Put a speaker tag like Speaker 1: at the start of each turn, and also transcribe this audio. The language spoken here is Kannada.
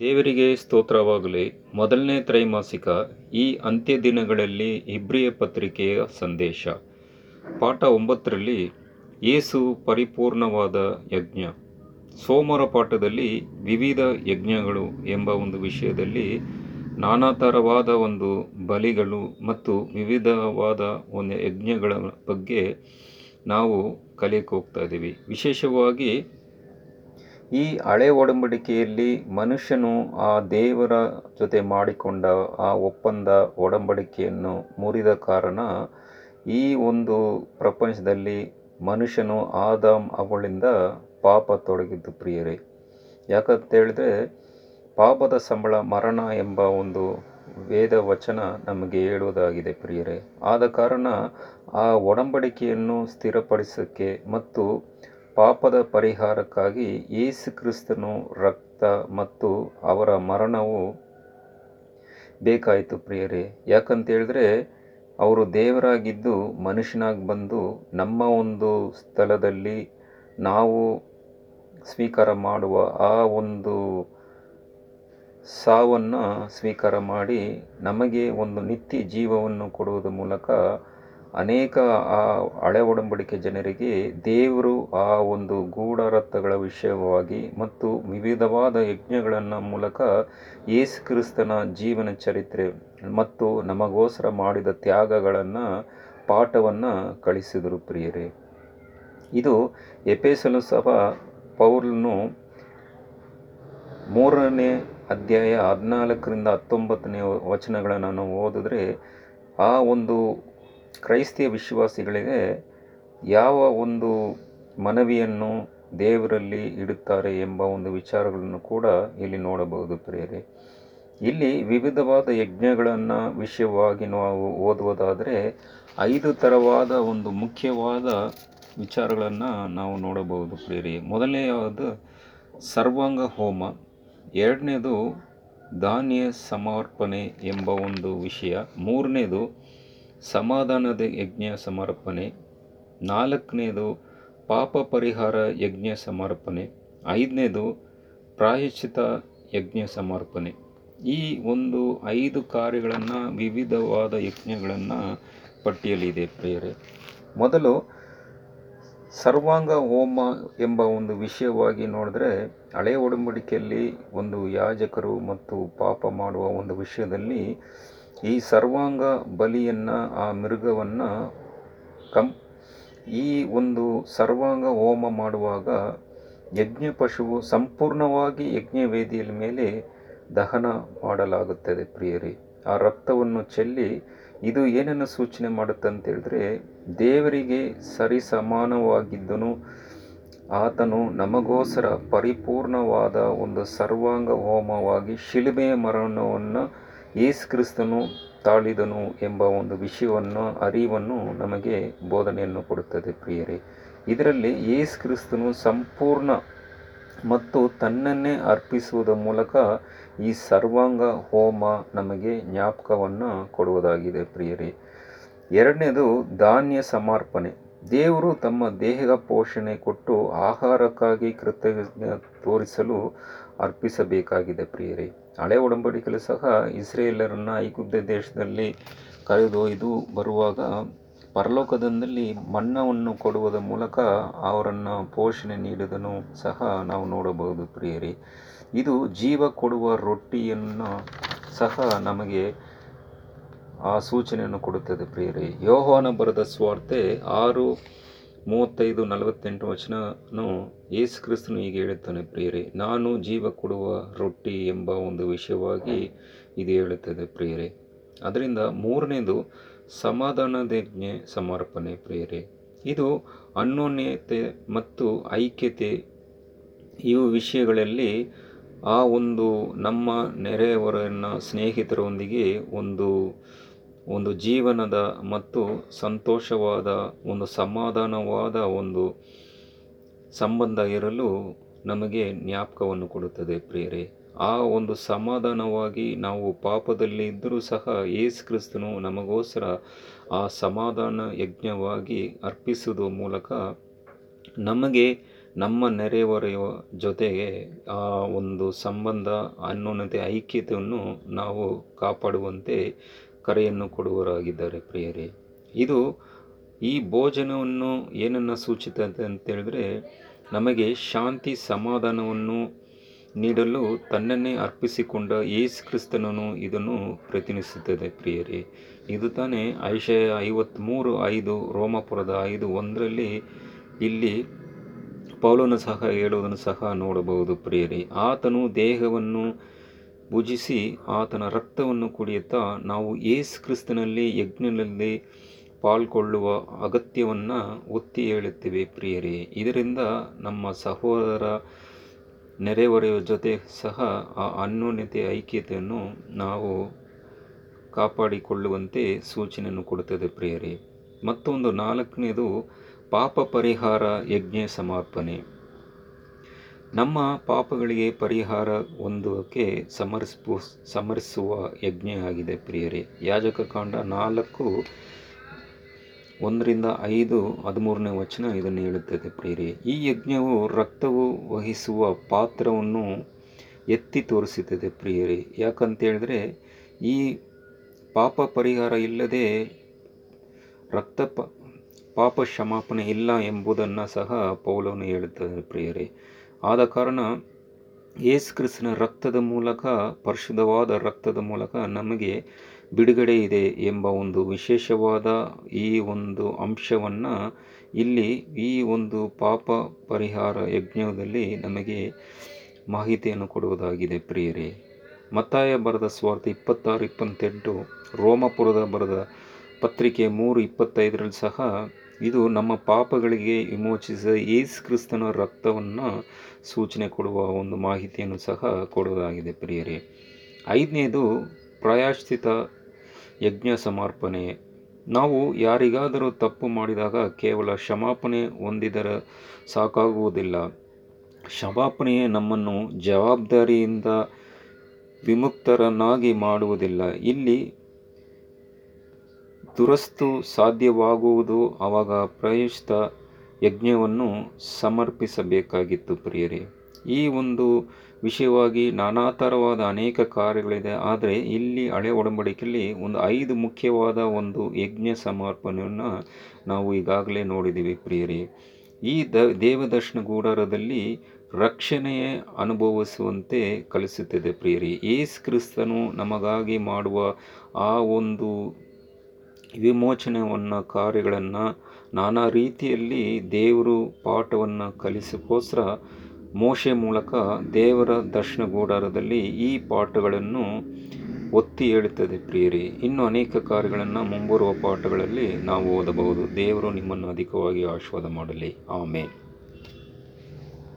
Speaker 1: ದೇವರಿಗೆ ಸ್ತೋತ್ರವಾಗಲಿ. ಮೊದಲನೇ ತ್ರೈಮಾಸಿಕ ಈ ಅಂತ್ಯ ದಿನಗಳಲ್ಲಿ ಇಬ್ರಿಯ ಪತ್ರಿಕೆಯ ಸಂದೇಶ. ಪಾಠ ಒಂಬತ್ತರಲ್ಲಿ ಏಸು ಪರಿಪೂರ್ಣವಾದ ಯಜ್ಞ. ಸೋಮವಾರ ಪಾಠದಲ್ಲಿ ವಿವಿಧ ಯಜ್ಞಗಳು ಎಂಬ ಒಂದು ವಿಷಯದಲ್ಲಿ ನಾನಾ ಥರವಾದ ಒಂದು ಬಲಿಗಳು ಮತ್ತು ವಿವಿಧವಾದ ಒಂದು ಯಜ್ಞಗಳ ಬಗ್ಗೆ ನಾವು ಕಲಿಯಕ್ಕೆ ಹೋಗ್ತಾ ಇದ್ದೀವಿ. ವಿಶೇಷವಾಗಿ ಈ ಹಳೆ ಒಡಂಬಡಿಕೆಯಲ್ಲಿ ಮನುಷ್ಯನು ಆ ದೇವರ ಜೊತೆ ಮಾಡಿಕೊಂಡ ಆ ಒಪ್ಪಂದ ಒಡಂಬಡಿಕೆಯನ್ನು ಮುರಿದ ಕಾರಣ ಈ ಒಂದು ಪ್ರಪಂಚದಲ್ಲಿ ಮನುಷ್ಯನು ಆದಾಮ್ ಅವಳಿಂದ ಪಾಪ ತೊಡಗಿದ್ದು ಪ್ರಿಯರೇ. ಯಾಕಂತೇಳಿದ್ರೆ ಪಾಪದ ಸಂಬಳ ಮರಣ ಎಂಬ ಒಂದು ವೇದ ವಚನ ನಮಗೆ ಹೇಳುವುದಾಗಿದೆ ಪ್ರಿಯರೇ. ಆದ ಕಾರಣ ಆ ಒಡಂಬಡಿಕೆಯನ್ನು ಸ್ಥಿರಪಡಿಸೋಕ್ಕೆ ಮತ್ತು ಪಾಪದ ಪರಿಹಾರಕ್ಕಾಗಿ ಯೇಸು ಕ್ರಿಸ್ತನು ರಕ್ತ ಮತ್ತು ಅವರ ಮರಣವು ಬೇಕಾಯಿತು ಪ್ರಿಯರೇ. ಯಾಕಂತೇಳಿದ್ರೆ, ಅವರು ದೇವರಾಗಿದ್ದು ಮನುಷ್ಯನಾಗಿ ಬಂದು ನಮ್ಮ ಒಂದು ಸ್ಥಳದಲ್ಲಿ ನಾವು ಸ್ವೀಕಾರ ಮಾಡುವ ಆ ಒಂದು ಸಾವನ್ನು ಸ್ವೀಕಾರ ಮಾಡಿ ನಮಗೆ ಒಂದು ನಿತ್ಯ ಜೀವವನ್ನು ಕೊಡುವುದರ ಮೂಲಕ ಅನೇಕ, ಆ, ಹಳೆ ಒಡಂಬಡಿಕೆ ಜನರಿಗೆ ದೇವರು ಆ ಒಂದು ಗೂಢರತ್ನಗಳ ವಿಷಯವಾಗಿ ಮತ್ತು ವಿವಿಧವಾದ ಯಜ್ಞಗಳನ್ನು ಮೂಲಕ ಯೇಸು ಕ್ರಿಸ್ತನ ಜೀವನ ಚರಿತ್ರೆ ಮತ್ತು ನಮಗೋಸ್ಕರ ಮಾಡಿದ ತ್ಯಾಗಗಳನ್ನು, ಪಾಠವನ್ನು ಕಳಿಸಿದರು ಪ್ರಿಯರೇ. ಇದು ಎಪೇಸಲು ಸಹ ಪೌಲನು ಮೂರನೇ ಅಧ್ಯಾಯ ಹದಿನಾಲ್ಕರಿಂದ ಹತ್ತೊಂಬತ್ತನೇ ವಚನಗಳನ್ನು ಓದಿದ್ರೆ, ಆ ಒಂದು ಕ್ರೈಸ್ತಿಯ ವಿಶ್ವಾಸಿಗಳಿಗೆ ಯಾವ ಒಂದು ಮನವಿಯನ್ನು ದೇವರಲ್ಲಿ ಇಡುತ್ತಾರೆ ಎಂಬ ಒಂದು ವಿಚಾರಗಳನ್ನು ಕೂಡ ಇಲ್ಲಿ ನೋಡಬಹುದು ಪ್ರಿಯರೇ. ಇಲ್ಲಿ ವಿವಿಧವಾದ ಯಜ್ಞಗಳನ್ನು ವಿಷಯವಾಗಿ ನಾವು ಓದುವುದಾದರೆ ಐದು ಥರವಾದ ಒಂದು ಮುಖ್ಯವಾದ ವಿಚಾರಗಳನ್ನು ನಾವು ನೋಡಬಹುದು ಪ್ರಿಯರೇ. ಮೊದಲನೆಯದು ಸರ್ವಾಂಗ ಹೋಮ, ಎರಡನೇದು ಧಾನ್ಯ ಸಮರ್ಪಣೆ ಎಂಬ ಒಂದು ವಿಷಯ, ಮೂರನೇದು ಸಮಾಧಾನದ ಯಜ್ಞ ಸಮರ್ಪಣೆ ನಾಲ್ಕನೇದು ಪಾಪ ಪರಿಹಾರ ಯಜ್ಞ ಸಮರ್ಪಣೆ ಐದನೇದು ಪ್ರಾಯಶ್ಚಿತ ಯಜ್ಞ ಸಮರ್ಪಣೆ ಈ ಒಂದು ಐದು ಕಾರ್ಯಗಳನ್ನು ವಿವಿಧವಾದ ಯಜ್ಞಗಳನ್ನು ಪಟ್ಟಿಯಲ್ಲಿದೆ ಪ್ರಿಯರೇ. ಮೊದಲು ಸರ್ವಾಂಗ ಹೋಮ ಎಂಬ ಒಂದು ವಿಷಯವಾಗಿ ನೋಡಿದ್ರೆ ಹಳೆ ಒಡಂಬಡಿಕೆಯಲ್ಲಿ ಒಂದು ಯಾಜಕರು ಮತ್ತು ಪಾಪ ಮಾಡುವ ಒಂದು ವಿಷಯದಲ್ಲಿ ಈ ಸರ್ವಾಂಗ ಬಲಿಯನ್ನು, ಆ ಮೃಗವನ್ನು ಕಂ, ಈ ಒಂದು ಸರ್ವಾಂಗ ಹೋಮ ಮಾಡುವಾಗ ಯಜ್ಞ ಪಶುವು ಸಂಪೂರ್ಣವಾಗಿ ಯಜ್ಞ ವೇದಿಯ ಮೇಲೆ ದಹನ ಮಾಡಲಾಗುತ್ತದೆ ಪ್ರಿಯರಿ. ಆ ರಕ್ತವನ್ನು ಚೆಲ್ಲಿ ಇದು ಏನನ್ನು ಸೂಚನೆ ಮಾಡುತ್ತೆ ಅಂತ ಹೇಳಿದ್ರೆ, ದೇವರಿಗೆ ಸರಿ ಸಮಾನವಾಗಿದ್ದನು ಆತನು ನಮಗೋಸ್ಕರ ಪರಿಪೂರ್ಣವಾದ ಒಂದು ಸರ್ವಾಂಗ ಹೋಮವಾಗಿ ಶಿಲುಬೆಯ ಮರಣವನ್ನು ಯೇಸು ಕ್ರಿಸ್ತನು ತಾಳಿದನು ಎಂಬ ಒಂದು ವಿಷಯವನ್ನು, ಅರಿವನ್ನು ನಮಗೆ ಬೋಧನೆಯನ್ನು ಕೊಡುತ್ತದೆ ಪ್ರಿಯರೇ. ಇದರಲ್ಲಿ ಯೇಸು ಕ್ರಿಸ್ತನು ಸಂಪೂರ್ಣ ಮತ್ತು ತನ್ನನ್ನೇ ಅರ್ಪಿಸುವುದರ ಮೂಲಕ ಈ ಸರ್ವಾಂಗ ಹೋಮ ನಮಗೆ ಜ್ಞಾಪಕವನ್ನು ಕೊಡುವುದಾಗಿದೆ ಪ್ರಿಯರೇ. ಎರಡನೇದು ಧಾನ್ಯ ಸಮರ್ಪಣೆ. ದೇವರು ತಮ್ಮ ದೇಹದ ಪೋಷಣೆ ಕೊಟ್ಟು ಆಹಾರಕ್ಕಾಗಿ ಕೃತಜ್ಞ ತೋರಿಸಲು ಅರ್ಪಿಸಬೇಕಾಗಿದೆ ಪ್ರಿಯರೇ. ಹಳೆ ಒಡಂಬಡಿಕೆಯಲ್ಲೂ ಸಹ ಇಸ್ರೇಲರನ್ನು ಐಗುಪ್ತ ದೇಶದಲ್ಲಿ ಕರೆದೊಯ್ದು ಬರುವಾಗ ಪರಲೋಕದಲ್ಲಿ ಮನ್ನವನ್ನು ಕೊಡುವುದ ಮೂಲಕ ಅವರನ್ನು ಪೋಷಣೆ ನೀಡಿದನು ಸಹ ನಾವು ನೋಡಬಹುದು ಪ್ರಿಯರಿ. ಇದು ಜೀವ ಕೊಡುವ ರೊಟ್ಟಿಯನ್ನು ಸಹ ನಮಗೆ ಆ ಸೂಚನೆಯನ್ನು ಕೊಡುತ್ತದೆ ಪ್ರಿಯರಿ. ಯೋಹಾನ ಬರೆದ ಸ್ವಾರ್ಥೆ ಆರು ಮೂವತ್ತೈದು ನಲವತ್ತೆಂಟು ವಚನನು ಯೇಸು ಕ್ರಿಸ್ತನು ಹೀಗೆ ಹೇಳುತ್ತಾನೆ, ಪ್ರಿಯರೇ, ನಾನು ಜೀವ ಕೊಡುವ ರೊಟ್ಟಿ ಎಂಬ ಒಂದು ವಿಷಯವಾಗಿ ಇದು ಹೇಳುತ್ತದೆ, ಪ್ರಿಯರೇ. ಅದರಿಂದ ಮೂರನೇದು ಸಮಾಧಾನದಜ್ಞೆ ಸಮರ್ಪಣೆ, ಪ್ರಿಯರೇ. ಇದು ಅನ್ಯೋನ್ಯತೆ ಮತ್ತು ಐಕ್ಯತೆ ಇವು ವಿಷಯಗಳಲ್ಲಿ ಆ ಒಂದು ನಮ್ಮ ನೆರೆಯವರನ್ನು ಸ್ನೇಹಿತರೊಂದಿಗೆ ಒಂದು ಒಂದು ಜೀವನದ ಮತ್ತು ಸಂತೋಷವಾದ ಒಂದು ಸಮಾಧಾನವಾದ ಒಂದು ಸಂಬಂಧ ಇರಲು ನಮಗೆ ಜ್ಞಾಪಕವನ್ನು ಕೊಡುತ್ತದೆ ಪ್ರಿಯರೇ. ಆ ಒಂದು ಸಮಾಧಾನವಾಗಿ ನಾವು ಪಾಪದಲ್ಲಿ ಇದ್ದರೂ ಸಹ ಯೇಸು ಕ್ರಿಸ್ತನು ನಮಗೋಸ್ಕರ ಆ ಸಮಾಧಾನ ಯಜ್ಞವಾಗಿ ಅರ್ಪಿಸುವುದು ಮೂಲಕ ನಮಗೆ ನಮ್ಮ ನೆರೆಹೊರೆಯ ಜೊತೆಗೆ ಆ ಒಂದು ಸಂಬಂಧ ಅನ್ನೋನತೆ ಐಕ್ಯತೆಯನ್ನು ನಾವು ಕಾಪಾಡುವಂತೆ ಕರೆಯನ್ನು ಕೊಡುವರಾಗಿದ್ದಾರೆ ಪ್ರಿಯರೇ. ಇದು ಈ ಭೋಜನವನ್ನು ಏನನ್ನು ಅಂತ ಅಂತೇಳಿದ್ರೆ ನಮಗೆ ಶಾಂತಿ ಸಮಾಧಾನವನ್ನು ನೀಡಲು ತನ್ನನ್ನೇ ಅರ್ಪಿಸಿಕೊಂಡ ಯೇಸು ಕ್ರಿಸ್ತನನು ಇದನ್ನು ಪ್ರತಿನಿಧಿಸುತ್ತದೆ ಪ್ರಿಯರೇ. ಇದು ತಾನೇ ಐಶಯ ಐವತ್ತ್ಮೂರು ಐದು, ರೋಮಪುರದ ಐದು ಒಂದರಲ್ಲಿ ಇಲ್ಲಿ ಪೌಲನು ಸಹ ಹೇಳುವುದನ್ನು ಸಹ ನೋಡಬಹುದು ಪ್ರಿಯರೇ. ಆತನು ದೇಹವನ್ನು ಭುಜಿಸಿ ಆತನ ರಕ್ತವನ್ನು ಕುಡಿಯುತ್ತಾ ನಾವು ಏಸು ಕ್ರಿಸ್ತನಲ್ಲಿ ಯಜ್ಞದಲ್ಲಿ ಪಾಲ್ಗೊಳ್ಳುವ ಅಗತ್ಯವನ್ನು ಒತ್ತಿ ಹೇಳುತ್ತೇವೆ ಪ್ರಿಯರೇ. ಇದರಿಂದ ನಮ್ಮ ಸಹೋದರ ನೆರೆಹೊರೆಯ ಜೊತೆ ಸಹ ಆ ಅನ್ಯೋನ್ಯತೆ ಐಕ್ಯತೆಯನ್ನು ನಾವು ಕಾಪಾಡಿಕೊಳ್ಳುವಂತೆ ಸೂಚನೆಯನ್ನು ಕೊಡುತ್ತದೆ ಪ್ರಿಯರೇ. ಮತ್ತೊಂದು ನಾಲ್ಕನೇದು ಪಾಪ ಪರಿಹಾರ ಯಜ್ಞ ಸಮರ್ಪಣೆ. ನಮ್ಮ ಪಾಪಗಳಿಗೆ ಪರಿಹಾರ ಹೊಂದುವಕ್ಕೆ ಸಮರ್ಸ್ಪು, ಸಮರ್ಸುವ ಯಜ್ಞ ಆಗಿದೆ ಪ್ರಿಯರೇ. ಯಾಜಕ ಕಾಂಡ ನಾಲ್ಕು, ಒಂದರಿಂದ ಐದು, ಹದಿಮೂರನೇ ವಚನ ಇದನ್ನು ಹೇಳುತ್ತದೆ ಪ್ರಿಯರೇ. ಈ ಯಜ್ಞವು ರಕ್ತವು ವಹಿಸುವ ಪಾತ್ರವನ್ನು ಎತ್ತಿ ತೋರಿಸುತ್ತದೆ ಪ್ರಿಯರೇ. ಯಾಕಂತೇಳಿದ್ರೆ, ಈ ಪಾಪ ಪರಿಹಾರ ಇಲ್ಲದೆ ರಕ್ತ ಪಾಪ ಕ್ಷಮಾಪಣೆ ಇಲ್ಲ ಎಂಬುದನ್ನು ಸಹ ಪೌಲವನ್ನು ಹೇಳುತ್ತದೆ ಪ್ರಿಯರೇ. ಆದ ಕಾರಣ ಯೇಸು ಕ್ರಿಸ್ತನ ರಕ್ತದ ಮೂಲಕ, ಪರಿಶುದ್ಧವಾದ ರಕ್ತದ ಮೂಲಕ ನಮಗೆ ಬಿಡುಗಡೆ ಇದೆ ಎಂಬ ಒಂದು ವಿಶೇಷವಾದ ಈ ಒಂದು ಅಂಶವನ್ನು ಇಲ್ಲಿ ಈ ಒಂದು ಪಾಪ ಪರಿಹಾರ ಯಜ್ಞದಲ್ಲಿ ನಮಗೆ ಮಾಹಿತಿಯನ್ನು ಕೊಡುವುದಾಗಿದೆ ಪ್ರಿಯರೇ. ಮತ್ತಾಯ ಬರೆದ ಸ್ವಾರ್ಥ ಇಪ್ಪತ್ತಾರು ಇಪ್ಪತ್ತೆಂಟು, ರೋಮಪುರದ ಬರೆದ ಪತ್ರಿಕೆ ಮೂರು ಇಪ್ಪತ್ತೈದರಲ್ಲಿ ಸಹ ಇದು ನಮ್ಮ ಪಾಪಗಳಿಗೆ ವಿಮೋಚಿಸಿದ ಯೇಸು ಕ್ರಿಸ್ತನ ರಕ್ತವನ್ನು ಸೂಚನೆ ಕೊಡುವ ಒಂದು ಮಾಹಿತಿಯನ್ನು ಸಹ ಕೊಡುವುದಾಗಿದೆ ಪ್ರಿಯರೇ. ಐದನೇದು, ಪ್ರಾಯಶ್ಚಿತ ಯಜ್ಞ ಸಮರ್ಪಣೆ ನಾವು ಯಾರಿಗಾದರೂ ತಪ್ಪು ಮಾಡಿದಾಗ ಕೇವಲ ಕ್ಷಮಾಪಣೆ ಹೊಂದಿದರೆ ಸಾಕಾಗುವುದಿಲ್ಲ. ಕ್ಷಮಾಪಣೆಯೇ ನಮ್ಮನ್ನು ಜವಾಬ್ದಾರಿಯಿಂದ ವಿಮುಕ್ತರನ್ನಾಗಿ ಮಾಡುವುದಿಲ್ಲ. ಇಲ್ಲಿ ದುರಸ್ತು ಸಾಧ್ಯವಾಗುವುದು ಆವಾಗ ಪ್ರಯುಕ್ತ ಯಜ್ಞವನ್ನು ಸಮರ್ಪಿಸಬೇಕಾಗಿತ್ತು ಪ್ರಿಯರೇ. ಈ ಒಂದು ವಿಷಯವಾಗಿ ನಾನಾ ಥರವಾದ ಅನೇಕ ಕಾರ್ಯಗಳಿದೆ. ಆದರೆ ಇಲ್ಲಿ ಹಳೆ ಒಡಂಬಡಿಕೆಯಲ್ಲಿ ಒಂದು ಐದು ಮುಖ್ಯವಾದ ಒಂದು ಯಜ್ಞ ಸಮರ್ಪಣೆಯನ್ನು ನಾವು ಈಗಾಗಲೇ ನೋಡಿದ್ದೀವಿ ಪ್ರಿಯರೇ. ಈ ದ ದೇವದರ್ಶನ ಗೂಡಾರದಲ್ಲಿ ರಕ್ಷಣೆಯ ಅನುಭವಿಸುವಂತೆ ಕಲಿಸುತ್ತದೆ ಪ್ರಿಯರಿ. ಯೇಸು ಕ್ರಿಸ್ತನು ನಮಗಾಗಿ ಮಾಡುವ ಆ ಒಂದು ವಿಮೋಚನೆಯನ್ನು ಕಾರ್ಯಗಳನ್ನು ನಾನಾ ರೀತಿಯಲ್ಲಿ ದೇವರು ಪಾಠವನ್ನು ಕಲಿಸೋಕ್ಕೋಸ್ಕರ ಮೋಶೆ ಮೂಲಕ ದೇವರ ದರ್ಶನ ಗೂಡಾರದಲ್ಲಿ ಈ ಪಾಠಗಳನ್ನು ಒತ್ತಿ ಹೇಳುತ್ತದೆ ಪ್ರಿಯರಿ. ಇನ್ನು ಅನೇಕ ಕಾರ್ಯಗಳನ್ನು ಮುಂಬರುವ ಪಾಠಗಳಲ್ಲಿ ನಾವು ಓದಬಹುದು. ದೇವರು ನಿಮ್ಮನ್ನು ಅಧಿಕವಾಗಿ ಆಶೀರ್ವಾದ ಮಾಡಲಿ. ಆಮೇಲೆ